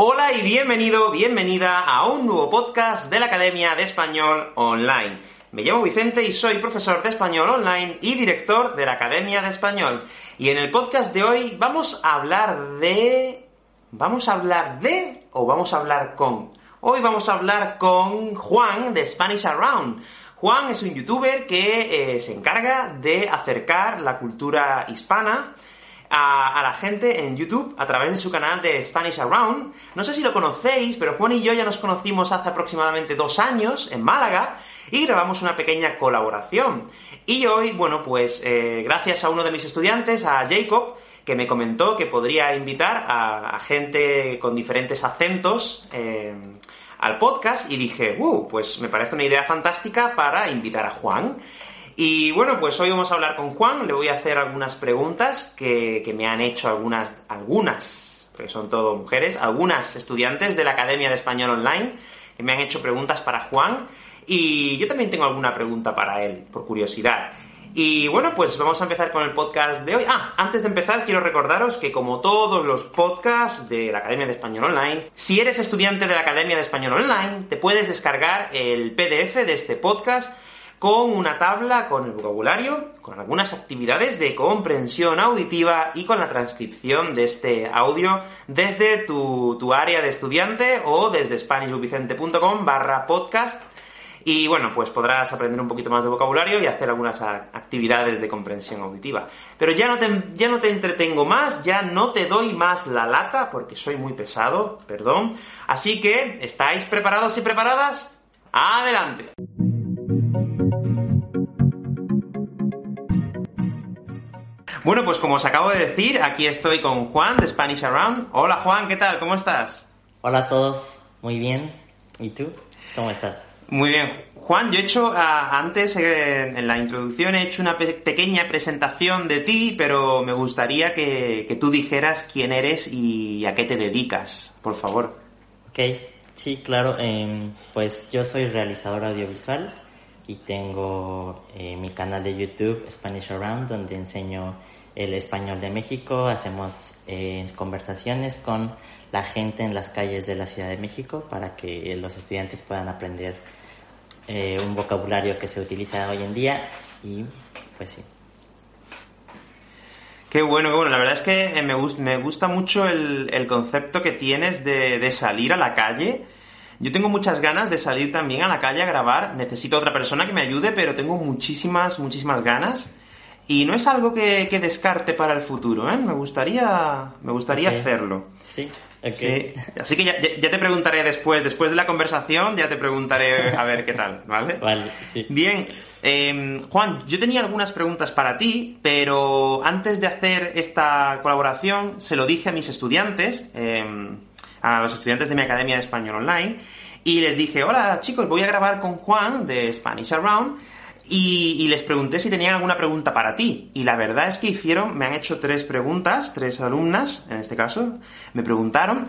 Hola y bienvenido, bienvenida a un nuevo podcast de la Academia de Español Online. Me llamo Vicente y soy profesor de español online y director de la Academia de Español. Y en el podcast de hoy vamos a hablar de... ¿Vamos a hablar de o vamos a hablar con? Hoy vamos a hablar con Juan de Spanish Around. Juan es un youtuber que eh, se encarga de acercar la cultura hispana a, la gente en YouTube a través de su canal de Spanish Around. No sé si lo conocéis, pero Juan y yo ya nos conocimos hace aproximadamente dos años en Málaga y grabamos una pequeña colaboración. Y hoy, bueno, pues eh, gracias a uno de mis estudiantes, a Jacob, que me comentó que podría invitar a, gente con diferentes acentos eh, al podcast y dije, uh, pues me parece una idea fantástica para invitar a Juan. Y bueno, pues hoy vamos a hablar con Juan, le voy a hacer algunas preguntas que, me han hecho algunas, algunas, porque son todo mujeres, algunas estudiantes de la Academia de Español Online, que me han hecho preguntas para Juan, y yo también tengo alguna pregunta para él, por curiosidad. Y bueno, pues vamos a empezar con el podcast de hoy. Ah, antes de empezar quiero recordaros que como todos los podcasts de la Academia de Español Online, si eres estudiante de la Academia de Español Online, te puedes descargar el PDF de este podcast con una tabla con el vocabulario, con algunas actividades de comprensión auditiva y con la transcripción de este audio desde tu, área de estudiante o desde SpanishLubicente.com barra podcast. Y bueno, pues podrás aprender un poquito más de vocabulario y hacer algunas actividades de comprensión auditiva. Pero ya no, te, ya no te entretengo más, ya no te doy más la lata, porque soy muy pesado, perdón. Así que, ¿estáis preparados y preparadas? ¡Adelante! Bueno, pues como os acabo de decir, aquí estoy con Juan de Spanish Around. Hola Juan, ¿qué tal? ¿Cómo estás? Hola a todos, muy bien. ¿Y tú? ¿Cómo estás? Muy bien. Juan, yo he hecho, antes eh, en la introducción he hecho una pequeña presentación de ti, pero me gustaría que, tú dijeras quién eres y a qué te dedicas, por favor. Ok, sí, claro. Em, pues yo soy realizador audiovisual y tengo eh, mi canal de YouTube Spanish Around donde enseño el español de México, hacemos eh, conversaciones con la gente en las calles de la Ciudad de México para que los estudiantes puedan aprender eh, un vocabulario que se utiliza hoy en día y pues sí. Qué bueno, qué bueno. La verdad es que me, me gusta mucho el, el concepto que tienes de, de salir a la calle yo tengo muchas ganas de salir también a la calle a grabar. Necesito otra persona que me ayude, pero tengo muchísimas, muchísimas ganas. Y no es algo que, descarte para el futuro, ¿eh? Me gustaría, me gustaría hacerlo. Sí. Okay. Así que ya, te preguntaré después, después de la conversación, ya te preguntaré a ver qué tal, ¿vale? Vale, sí. Bien, em, Juan, yo tenía algunas preguntas para ti, pero antes de hacer esta colaboración, se lo dije a mis estudiantes, em, a los estudiantes de mi Academia de Español Online y les dije, hola chicos, voy a grabar con Juan de Spanish Around y, les pregunté si tenían alguna pregunta para ti. Y la verdad es que hicieron, me han hecho tres preguntas, tres alumnas en este caso, me preguntaron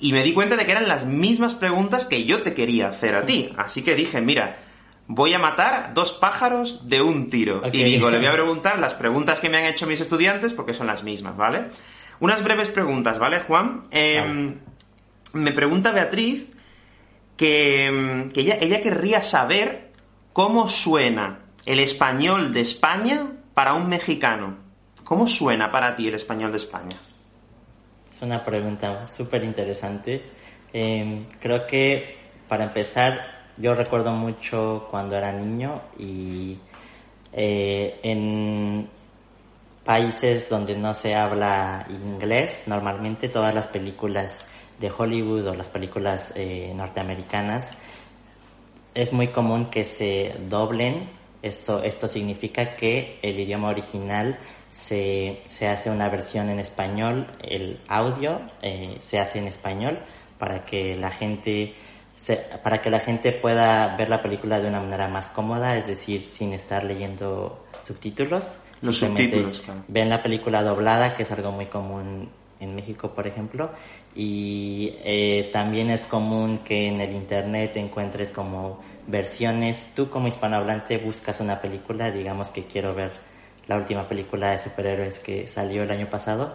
y me di cuenta de que eran las mismas preguntas que yo te quería hacer a ti. Así que dije, mira, voy a matar dos pájaros de un tiro. Y digo, le voy a preguntar las preguntas que me han hecho mis estudiantes porque son las mismas, ¿vale? Unas breves preguntas, ¿vale, Juan? Eh, me pregunta Beatriz que, ella, querría saber cómo suena el español de España para un mexicano. ¿Cómo suena para ti el español de España? Es una pregunta súper interesante. Em, creo que para empezar, yo recuerdo mucho cuando era niño y eh, en países donde no se habla inglés, normalmente todas las películas de Hollywood o las películas eh, norteamericanas, es muy común que se doblen. Esto, esto significa que el idioma original se, se hace una versión en español, el audio eh, se hace en español para que la gente para que la gente pueda ver la película de una manera más cómoda, es decir, sin estar leyendo subtítulos. Los subtítulos, Ven la película doblada, que es algo muy común en México, por ejemplo, y eh, también es común que en el internet encuentres como versiones, tú como hispanohablante buscas una película, digamos que quiero ver la última película de superhéroes que salió el año pasado,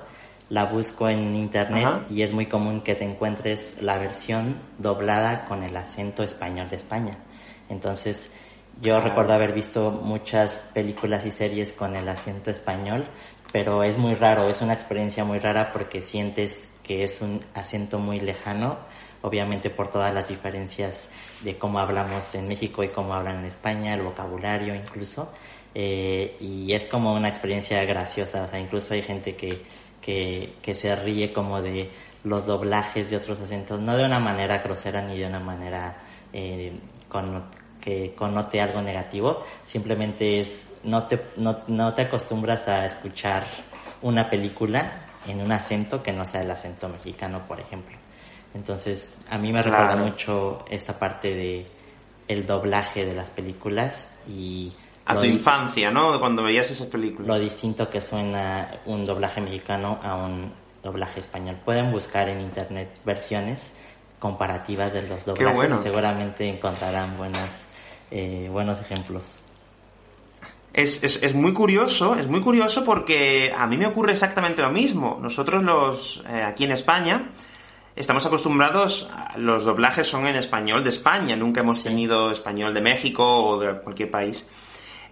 la busco en internet y es muy común que te encuentres la versión doblada con el acento español de España. Entonces, yo recuerdo haber visto muchas películas y series con el acento español, pero es muy raro, es una experiencia muy rara porque sientes que es un acento muy lejano, obviamente por todas las diferencias de cómo hablamos en México y cómo hablan en España, el vocabulario incluso, eh, y es como una experiencia graciosa, o sea, incluso hay gente que que, se ríe como de los doblajes de otros acentos, no de una manera grosera ni de una manera eh, con, que connote algo negativo, simplemente es, no te, no, no te acostumbras a escuchar una película en un acento que no sea el acento mexicano, por ejemplo. Entonces, a mí me recuerda mucho esta parte de el doblaje de las películas y a tu infancia, ¿no? Cuando veías esas películas. Lo distinto que suena un doblaje mexicano a un doblaje español. Pueden buscar en internet versiones comparativas de los doblajes y seguramente encontrarán buenas, eh, buenos ejemplos. Es, es, es, muy curioso, es muy curioso porque a mí me ocurre exactamente lo mismo. Nosotros los, eh, aquí en España, estamos acostumbrados, los doblajes son en español de España, nunca hemos tenido español de México o de cualquier país.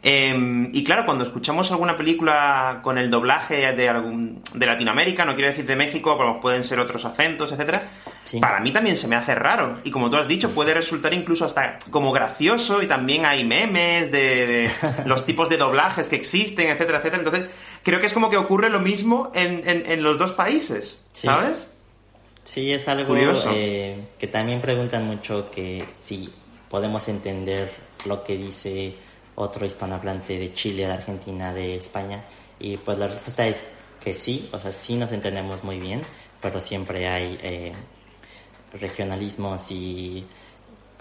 Em, y claro, cuando escuchamos alguna película con el doblaje de, algún, de Latinoamérica, no quiero decir de México, pero pueden ser otros acentos, etcétera, para mí también se me hace raro. Y como tú has dicho, puede resultar incluso hasta como gracioso y también hay memes de, los tipos de doblajes que existen, etcétera, etcétera. Entonces, creo que es como que ocurre lo mismo en, en, los dos países, ¿sabes? Sí, es algo Curioso. Eh, que también preguntan mucho que si podemos entender lo que dice otro hispanohablante de Chile, de Argentina, de España. Y pues la respuesta es que sí, o sea, sí nos entendemos muy bien, pero siempre hay eh, regionalismos y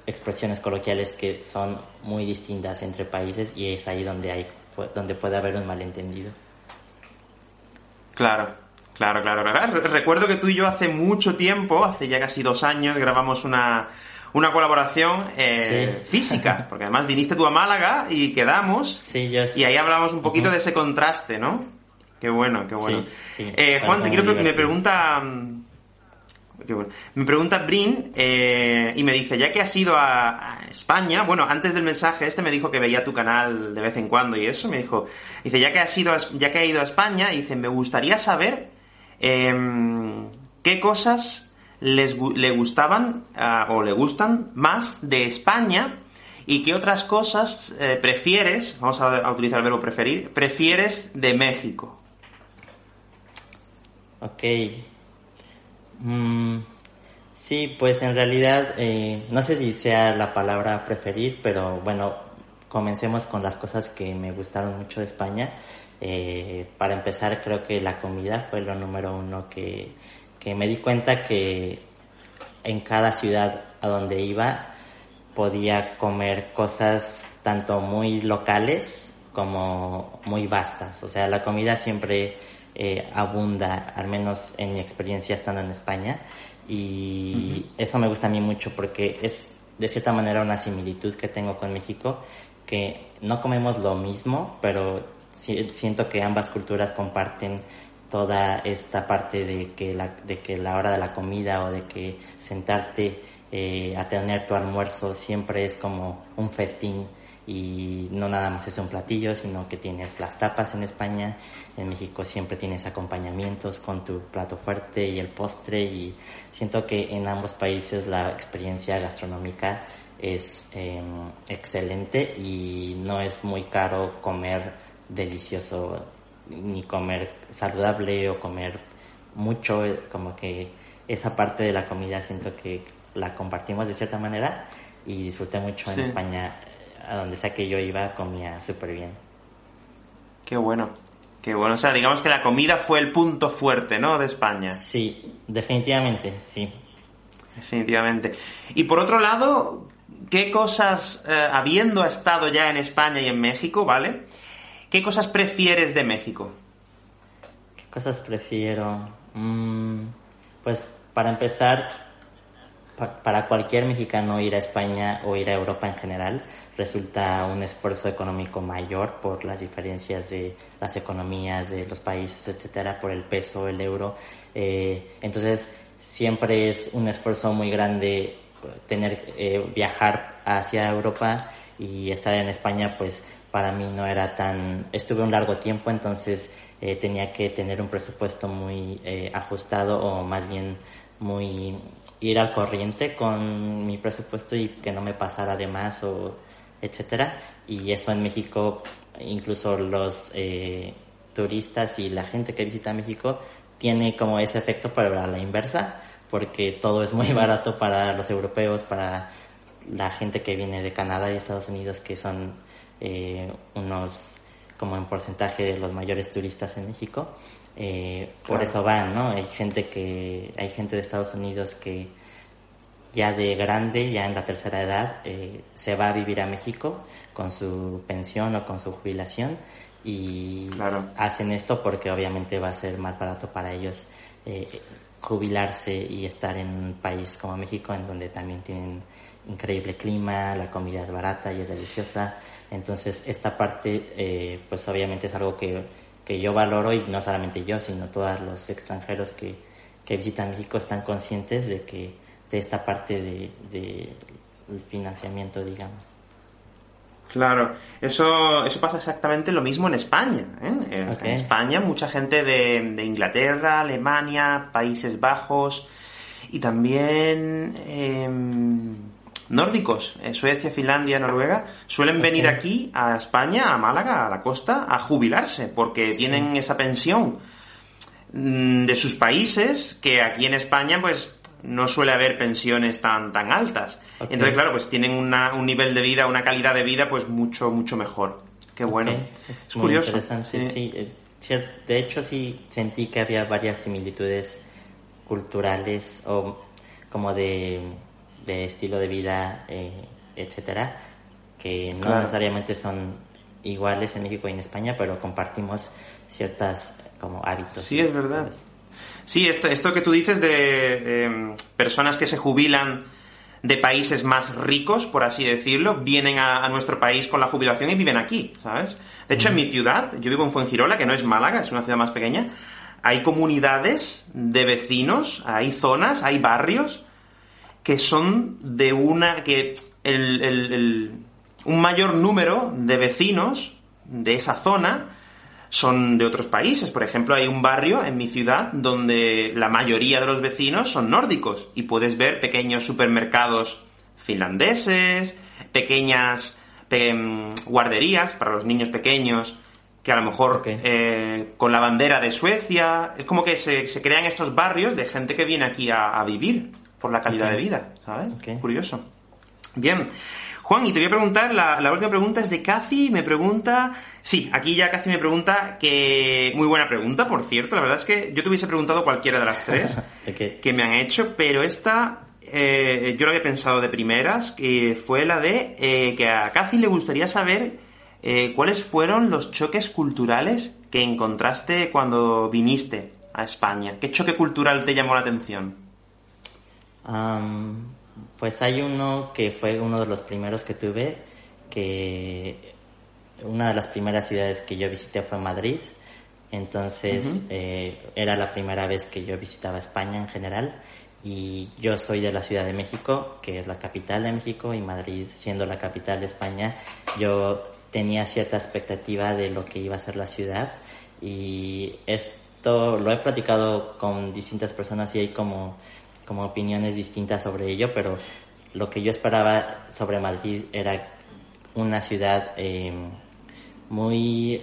expresiones coloquiales que son muy distintas entre países y es ahí donde hay donde puede haber un malentendido. Claro, claro, claro, claro. Recuerdo que tú y yo hace mucho tiempo, hace ya casi dos años, grabamos una, una colaboración eh, física, porque además viniste tú a Málaga y quedamos, y ahí hablamos un poquito de ese contraste, ¿no? Qué bueno, qué bueno. Eh, Juan, te quiero me pregunta... Me pregunta Brin eh, y me dice, ya que has ido a, España, bueno, antes del mensaje este me dijo que veía tu canal de vez en cuando y eso, me dijo, dice, ya que has ido ya que ha ido a España, dice, me gustaría saber em, qué cosas les, le gustaban ah, o le gustan más de España y qué otras cosas eh, prefieres, vamos a, utilizar el verbo preferir, prefieres de México. Ok. Mm, sí, pues en realidad eh, no sé si sea la palabra preferir, pero bueno, comencemos con las cosas que me gustaron mucho de España. Eh, para empezar, creo que la comida fue lo número uno que, que me di cuenta que en cada ciudad a donde iba podía comer cosas tanto muy locales como muy vastas. O sea, la comida siempre eh, abunda, al menos en mi experiencia estando en España. Y eso me gusta a mí mucho porque es de cierta manera una similitud que tengo con México, que no comemos lo mismo, pero siento que ambas culturas comparten toda esta parte de que la, de que la hora de la comida o de que sentarte eh, a tener tu almuerzo siempre es como un festín y no nada más es un platillo, sino que tienes las tapas en España, en México siempre tienes acompañamientos con tu plato fuerte y el postre y siento que en ambos países la experiencia gastronómica es em, excelente y no es muy caro comer delicioso ni comer saludable o comer mucho, como que esa parte de la comida siento que la compartimos de cierta manera y disfruté mucho en España, a donde sea que yo iba, comía súper bien. Qué bueno, qué bueno. O sea, digamos que la comida fue el punto fuerte, ¿no? De España. Sí, definitivamente, sí. Definitivamente. Y por otro lado, ¿qué cosas, eh, habiendo estado ya en España y en México, ¿vale? ¿Qué cosas prefieres de México? ¿Qué cosas prefiero? Mm, pues para empezar, para cualquier mexicano ir a España o ir a Europa en general resulta un esfuerzo económico mayor por las diferencias de las economías de los países, etcétera, por el peso, el euro. Eh, entonces, siempre es un esfuerzo muy grande tener eh, viajar hacia Europa y estar en España, pues para mí no era tan. Estuve un largo tiempo, entonces eh, tenía que tener un presupuesto muy ajustado o más bien muy ir al corriente con mi presupuesto y que no me pasara de más o etcétera. Y eso en México, incluso los eh, turistas y la gente que visita México tiene como ese efecto para la inversa, porque todo es muy barato para los europeos, para la gente que viene de Canadá y Estados Unidos, que son eh, unos como en porcentaje de los mayores turistas en México. Eh, por eso van, ¿no? Hay gente que, hay gente de Estados Unidos que ya de grande, ya en la tercera edad, eh, se va a vivir a México con su pensión o con su jubilación y hacen esto porque obviamente va a ser más barato para ellos eh, jubilarse y estar en un país como México en donde también tienen increíble clima, la comida es barata y es deliciosa. Entonces esta parte eh, pues obviamente es algo que, que yo valoro y no solamente yo, sino todos los extranjeros que, que visitan México están conscientes de que de esta parte de, de financiamiento, digamos. Claro, eso, eso pasa exactamente lo mismo en España. ¿eh? En, España mucha gente de, de, Inglaterra, Alemania, Países Bajos y también em, nórdicos, eh, Suecia, Finlandia, Noruega, suelen venir aquí a España, a Málaga, a la costa, a jubilarse porque tienen esa pensión mm, de sus países que aquí en España pues no suele haber pensiones tan, tan altas. Entonces, claro, pues tienen un nivel de vida, una calidad de vida, pues mucho, mucho mejor. Qué bueno. Es, curioso. Interesante, sí. Eh, de hecho, sí sentí que había varias similitudes culturales o como de, estilo de vida, eh, etcétera, que no necesariamente son iguales en México y en España, pero compartimos ciertas como hábitos. Sí, es verdad. Sí, esto, esto que tú dices de em, personas que se jubilan de países más ricos, por así decirlo, vienen a, nuestro país con la jubilación y viven aquí, ¿sabes? De hecho, en mi ciudad, yo vivo en Fuengirola, que no es Málaga, es una ciudad más pequeña, hay comunidades de vecinos, hay zonas, hay barrios que son de una... que un mayor número de vecinos de esa zona son de otros países. Por ejemplo, hay un barrio en mi ciudad donde la mayoría de los vecinos son nórdicos y puedes ver pequeños supermercados finlandeses, pequeñas guarderías para los niños pequeños que a lo mejor eh, con la bandera de Suecia. Es como que se, crean estos barrios de gente que viene aquí a, vivir por la calidad de vida, ¿sabes? Curioso. Bien. Juan, y te voy a preguntar, la, última pregunta es de Cathy, me pregunta... Sí, aquí ya Cathy me pregunta que... Muy buena pregunta, por cierto, la verdad es que yo te hubiese preguntado cualquiera de las tres que me han hecho, pero esta eh, yo lo había pensado de primeras, que fue la de eh, que a Cathy le gustaría saber eh, cuáles fueron los choques culturales que encontraste cuando viniste a España. ¿Qué choque cultural te llamó la atención? Pues hay uno que fue uno de los primeros que tuve, que una de las primeras ciudades que yo visité fue Madrid. Entonces eh, era la primera vez que yo visitaba España en general. Y yo soy de la Ciudad de México, que es la capital de México, y Madrid siendo la capital de España, yo tenía cierta expectativa de lo que iba a ser la ciudad. Y esto lo he platicado con distintas personas y hay como como opiniones distintas sobre ello, pero lo que yo esperaba sobre Madrid era una ciudad em, muy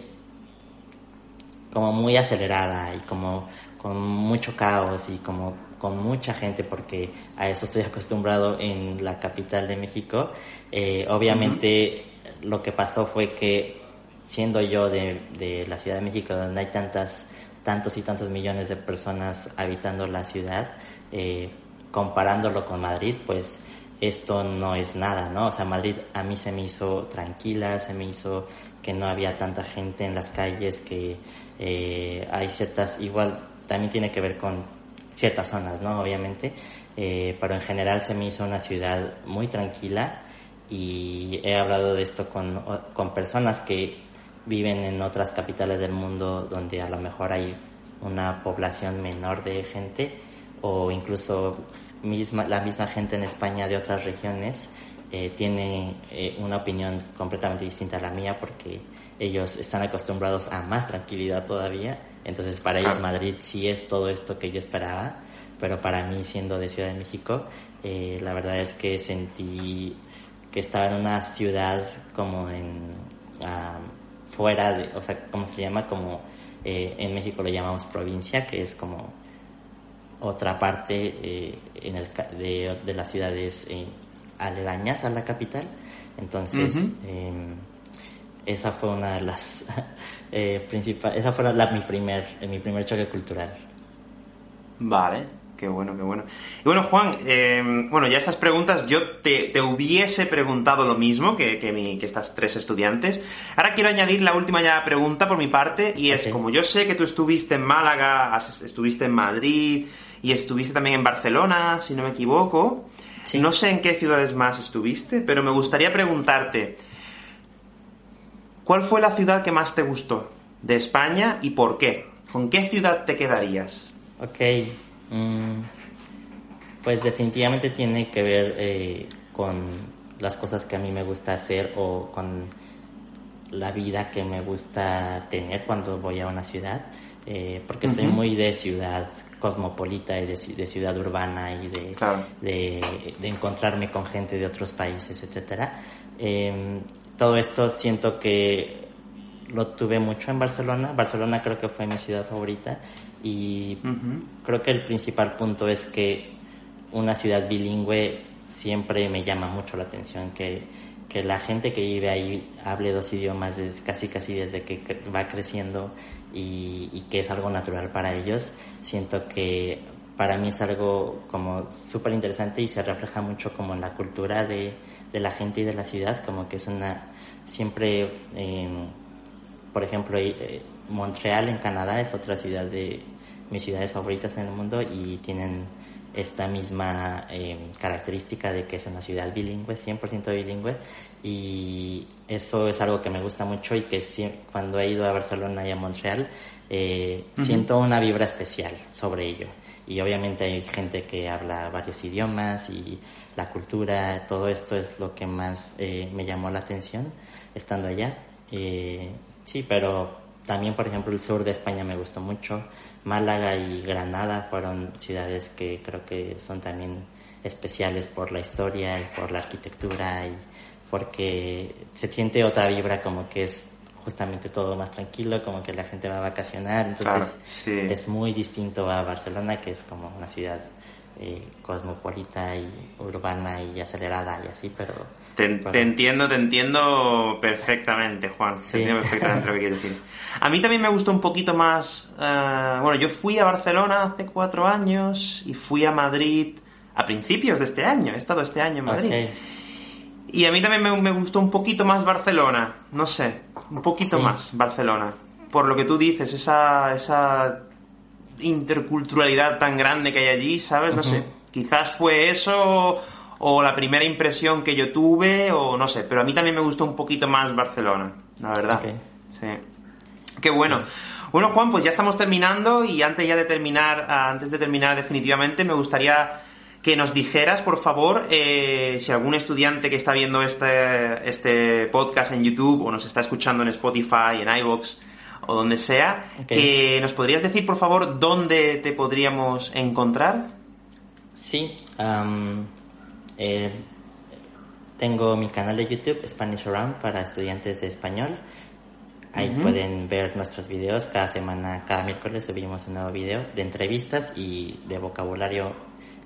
como muy acelerada y como con mucho caos y como con mucha gente porque a eso estoy acostumbrado en la capital de México. Eh, obviamente lo que pasó fue que siendo yo de, de, la Ciudad de México donde hay tantas tantos y tantos millones de personas habitando la ciudad, eh, comparándolo con Madrid, pues esto no es nada, ¿no? O sea, Madrid a mí se me hizo tranquila, se me hizo que no había tanta gente en las calles, que eh, hay ciertas, igual también tiene que ver con ciertas zonas, ¿no? Obviamente, eh, pero en general se me hizo una ciudad muy tranquila y he hablado de esto con, con personas que viven en otras capitales del mundo donde a lo mejor hay una población menor de gente o incluso misma, la misma gente en España de otras regiones eh, tiene eh, una opinión completamente distinta a la mía porque ellos están acostumbrados a más tranquilidad todavía. Entonces para ellos Madrid sí es todo esto que yo esperaba, pero para mí siendo de Ciudad de México, eh, la verdad es que sentí que estaba en una ciudad como en fuera de, o sea, ¿cómo se llama? Como en México lo llamamos provincia, que es como otra parte en el, de, de las ciudades aledañas a la capital. Entonces, em, esa fue una de las eh, principales, esa fue la, mi, primer, mi primer choque cultural. Vale, qué bueno, qué bueno. Y bueno, Juan, em, bueno, ya estas preguntas yo te, te hubiese preguntado lo mismo que, que, mi, que, estas tres estudiantes. Ahora quiero añadir la última ya pregunta por mi parte y es, como yo sé que tú estuviste en Málaga, estuviste en Madrid y estuviste también en Barcelona, si no me equivoco, no sé en qué ciudades más estuviste, pero me gustaría preguntarte, ¿cuál fue la ciudad que más te gustó de España y por qué? ¿Con qué ciudad te quedarías? Ok, pues definitivamente tiene que ver eh, con las cosas que a mí me gusta hacer o con la vida que me gusta tener cuando voy a una ciudad, eh, porque soy muy de ciudad, cosmopolita y de, ciudad urbana y de, de, encontrarme con gente de otros países, etcétera. Em, todo esto siento que lo tuve mucho en Barcelona. Barcelona creo que fue mi ciudad favorita y creo que el principal punto es que una ciudad bilingüe siempre me llama mucho la atención que que la gente que vive ahí hable dos idiomas casi casi desde que va creciendo y, que es algo natural para ellos, siento que para mí es algo como súper interesante y se refleja mucho como en la cultura de, de, la gente y de la ciudad, como que es una, siempre, em, por ejemplo, eh, Montreal en Canadá es otra ciudad de mis ciudades favoritas en el mundo y tienen esta misma em, característica de que es una ciudad bilingüe, 100% bilingüe, y eso es algo que me gusta mucho y que cuando he ido a Barcelona y a Montreal eh, siento una vibra especial sobre ello. Y obviamente hay gente que habla varios idiomas y la cultura, todo esto es lo que más eh, me llamó la atención estando allá. Eh, sí, pero también, por ejemplo, el sur de España me gustó mucho. Málaga y Granada fueron ciudades que creo que son también especiales por la historia y por la arquitectura y porque se siente otra vibra como que es justamente todo más tranquilo, como que la gente va a vacacionar, entonces es muy distinto a Barcelona que es como una ciudad eh, cosmopolita y urbana y acelerada y así, pero... Te, entiendo, te entiendo perfectamente, Juan. Te entiendo perfectamente lo que quieres decir. A mí también me gustó un poquito más... Eh, bueno, yo fui a Barcelona hace cuatro años y fui a Madrid a principios de este año. He estado este año en Madrid. Y a mí también me, gustó un poquito más Barcelona. No sé, un poquito más Barcelona. Por lo que tú dices, esa, esa interculturalidad tan grande que hay allí, ¿sabes? No sé, quizás fue eso o la primera impresión que yo tuve o no sé, pero a mí también me gustó un poquito más Barcelona, la verdad. Sí. Qué bueno. Bueno, Juan, pues ya estamos terminando y antes ya de terminar, antes de terminar definitivamente, me gustaría que nos dijeras, por favor, eh, si algún estudiante que está viendo este, este podcast en YouTube o nos está escuchando en Spotify, en iVoox, o donde sea, que nos podrías decir, por favor, dónde te podríamos encontrar. Sí, eh, tengo mi canal de YouTube, Spanish Around, para estudiantes de español. Ahí pueden ver nuestros videos. Cada semana, cada miércoles subimos un nuevo video de entrevistas y de vocabulario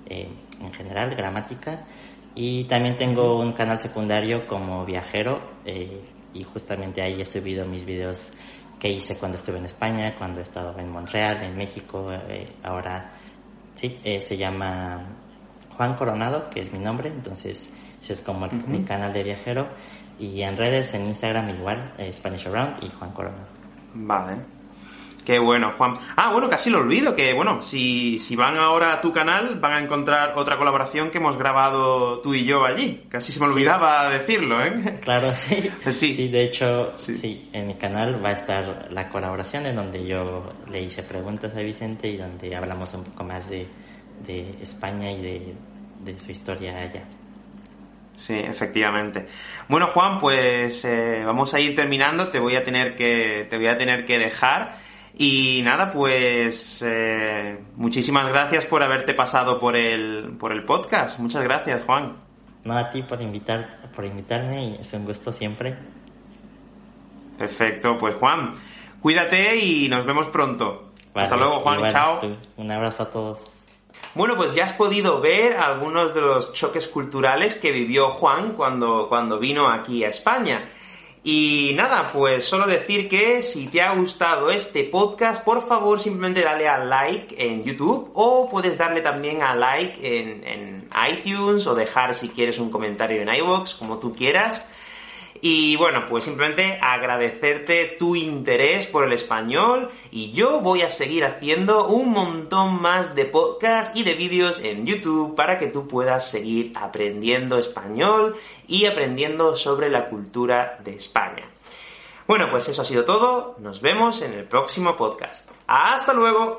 eh, en general, gramática. Y también tengo un canal secundario como viajero eh, y justamente ahí he subido mis videos que hice cuando estuve en España, cuando he estado en Montreal, en México, eh, ahora sí, eh, se llama Juan Coronado, que es mi nombre, entonces ese es como mi canal de viajero y en redes, en Instagram igual, Spanish Around y Juan Coronado. Vale. Qué bueno, Juan. Ah, bueno, casi lo olvido, que bueno, si, si van ahora a tu canal van a encontrar otra colaboración que hemos grabado tú y yo allí. Casi se me olvidaba decirlo, ¿eh? Claro, sí. Sí. Sí, de hecho, sí. en mi canal va a estar la colaboración en donde yo le hice preguntas a Vicente y donde hablamos un poco más de, de España y de, de su historia allá. Sí, efectivamente. Bueno, Juan, pues eh, vamos a ir terminando. Te voy a tener que, te voy a tener que dejar. Y nada, pues eh, muchísimas gracias por haberte pasado por el, por el podcast. Muchas gracias, Juan. No, a ti por, invitar, por invitarme y es un gusto siempre. Perfecto, pues Juan, cuídate y nos vemos pronto. Hasta luego, Juan. Chao. Un abrazo a todos. Bueno, pues ya has podido ver algunos de los choques culturales que vivió Juan cuando, cuando vino aquí a España. Y nada, pues solo decir que si te ha gustado este podcast, por favor simplemente dale a like en YouTube o puedes darle también a like en, en iTunes o dejar si quieres un comentario en iVoox, como tú quieras. Y bueno, pues simplemente agradecerte tu interés por el español y yo voy a seguir haciendo un montón más de podcasts y de vídeos en YouTube para que tú puedas seguir aprendiendo español y aprendiendo sobre la cultura de España. Bueno, pues eso ha sido todo. Nos vemos en el próximo podcast. ¡Hasta luego!